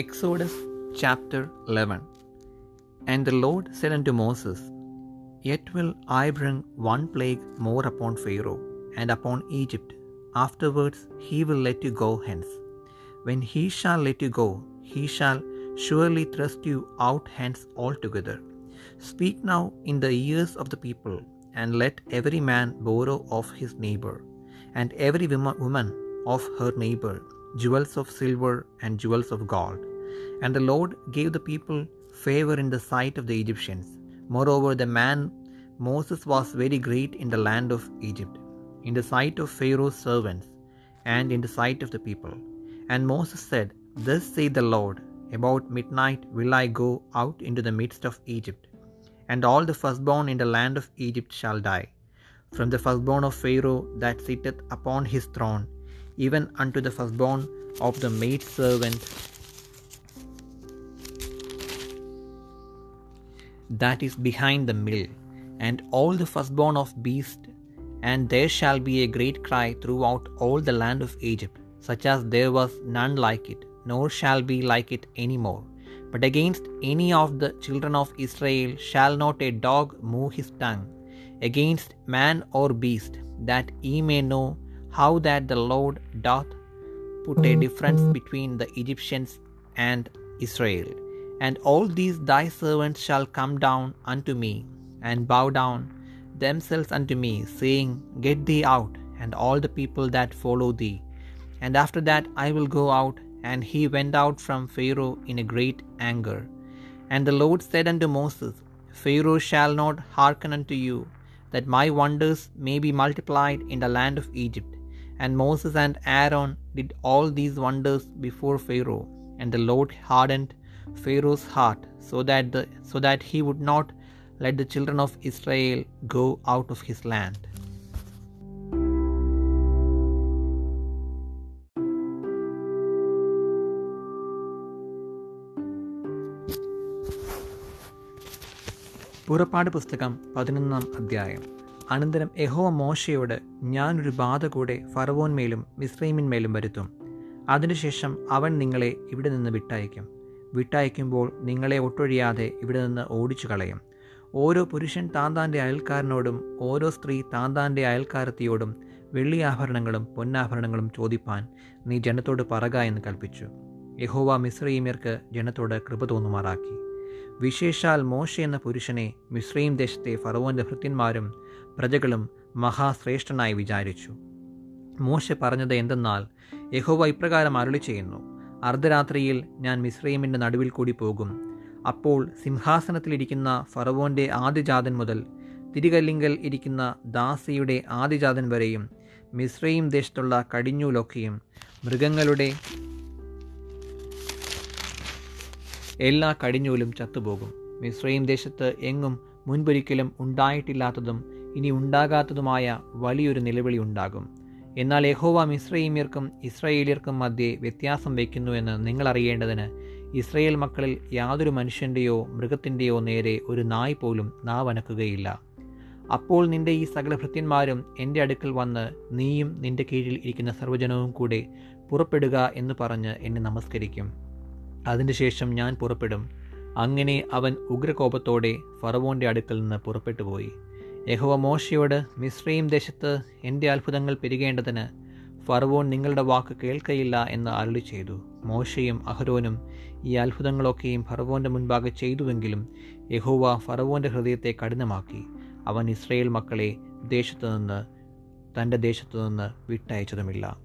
Exodus chapter 11 And the Lord said unto Moses, Yet will I bring one plague more upon Pharaoh and upon Egypt. Afterwards he will let you go hence. When he shall let you go, he shall surely thrust you out hence altogether. Speak now in the ears of the people, and let every man borrow of his neighbor, and every woman of her neighbor, jewels of silver and jewels of gold. And the Lord gave the people favor in the sight of the Egyptians. Moreover, the man Moses was very great in the land of Egypt, in the sight of Pharaoh's servants, and in the sight of the people. And Moses said, Thus saith the Lord, About midnight will I go out into the midst of Egypt, and all the firstborn in the land of Egypt shall die, from the firstborn of Pharaoh that sitteth upon his throne, even unto the firstborn of the maidservant that is behind the mill, and all the firstborn of beast, and there shall be a great cry throughout all the land of Egypt, such as there was none like it, nor shall be like it any more. But against any of the children of Israel shall not a dog move his tongue, against man or beast, that ye may know how that the Lord doth put a hmm. difference between the Egyptians and Israel. And all these thy servants shall come down unto me, and bow down themselves unto me, saying, Get thee out, and all the people that follow thee. And after that I will go out. And he went out from Pharaoh in a great anger. And the Lord said unto Moses, Pharaoh shall not hearken unto you, that my wonders may be multiplied in the land of Egypt. And Moses and Aaron did all these wonders before Pharaoh. And the Lord hardened Pharaoh's heart, so that the so that he would not let the children of Israel go out of his land. പുറപ്പാട് പുസ്തകം പതിനൊന്നാം അധ്യായം അനന്തരം യഹോവ മോശയോട് ഞാനൊരു ബാധ കൂടെ ഫറവോന്മേലും മിശ്രൈമിന്മേലും വരുത്തും. അതിനുശേഷം അവൻ നിങ്ങളെ ഇവിടെ നിന്ന് വിട്ടയക്കും. വിട്ടയക്കുമ്പോൾ നിങ്ങളെ ഒട്ടൊഴിയാതെ ഇവിടെ നിന്ന് ഓടിച്ചു കളയും ഓരോ പുരുഷൻ താന്താന്റെ അയൽക്കാരനോടും ഓരോ സ്ത്രീ താന്താന്റെ അയൽക്കാരത്തിയോടും വെള്ളി ആഭരണങ്ങളും പൊന്നാഭരണങ്ങളും ചോദിപ്പാൻ നീ ജനത്തോട് പറക എന്ന് കൽപ്പിച്ചു. യഹോവ മിശ്രീമ്യർക്ക് ജനത്തോട് കൃപ തോന്നുമാറാക്കി. വിശേഷാൽ മോശ എന്ന പുരുഷനെ മിശ്രീം ദേശത്തെ ഫറവോന്റെ ഭൃത്യന്മാരും പ്രജകളും മഹാശ്രേഷ്ഠനായി വിചാരിച്ചു. മോശ പറഞ്ഞത് എന്തെന്നാൽ യഹോവ ഇപ്രകാരം അരുളി ചെയ്യുന്നു അർദ്ധരാത്രിയിൽ ഞാൻ മിശ്രീമിന്റെ നടുവിൽ കൂടി പോകും. അപ്പോൾ സിംഹാസനത്തിലിരിക്കുന്ന ഫറവോന്റെ ആദിജാതൻ മുതൽ തിരികല്ലിങ്കൽ ഇരിക്കുന്ന ദാസിയുടെ ആദിജാതൻ വരെയും മിശ്രയും ദേശത്തുള്ള കടിഞ്ഞൂലൊക്കെയും മൃഗങ്ങളുടെ എല്ലാ കടിഞ്ഞൂലും ചത്തുപോകും. മിശ്രയും ദേശത്ത് എങ്ങും മുൻപൊരിക്കലും ഉണ്ടായിട്ടില്ലാത്തതും ഇനി ഉണ്ടാകാത്തതുമായ വലിയൊരു നിലവിളി ഉണ്ടാകും. എന്നാൽ യഹോവ മിശ്രൈമ്യർക്കും ഇസ്രയേലിയർക്കും മധ്യേ വ്യത്യാസം വയ്ക്കുന്നുവെന്ന് നിങ്ങൾ അറിയേണ്ടതിന് ഇസ്രയേൽ മക്കളിൽ യാതൊരു മനുഷ്യന്റെയോ മൃഗത്തിന്റെയോ നേരെ ഒരു നായ് പോലും നാവനക്കുകയില്ല. അപ്പോൾ നിന്റെ ഈ സകല ഭൃത്യന്മാരും എന്റെ അടുക്കൽ വന്ന് നീയും നിന്റെ കീഴിൽ ഇരിക്കുന്ന സർവജനവും കൂടെ പുറപ്പെടുക എന്ന് പറഞ്ഞ് എന്നെ നമസ്കരിക്കും. അതിന്റെ ശേഷം ഞാൻ പുറപ്പെടും. അങ്ങനെ അവൻ ഉഗ്രകോപത്തോടെ ഫറവോന്റെ അടുക്കൽ നിന്ന് പുറപ്പെട്ടു പോയി യഹോവ മോശയോട് മിശ്രയും ദേശത്ത് എന്റെ അത്ഭുതങ്ങൾ പെരുകേണ്ടതിന് ഫറവോൻ നിങ്ങളുടെ വാക്ക് കേൾക്കയില്ല എന്ന് അരുളി ചെയ്തു മോശയും അഹരോനും ഈ അത്ഭുതങ്ങളൊക്കെയും ഫറവോന്റെ മുൻപാകെ ചെയ്തുവെങ്കിലും യഹോവ ഫറവോന്റെ ഹൃദയത്തെ കഠിനമാക്കി. അവൻ ഇസ്രയേൽ മക്കളെ ദേശത്തു നിന്ന് തന്റെ ദേശത്തു നിന്ന് വിട്ടയച്ചതുമില്ല.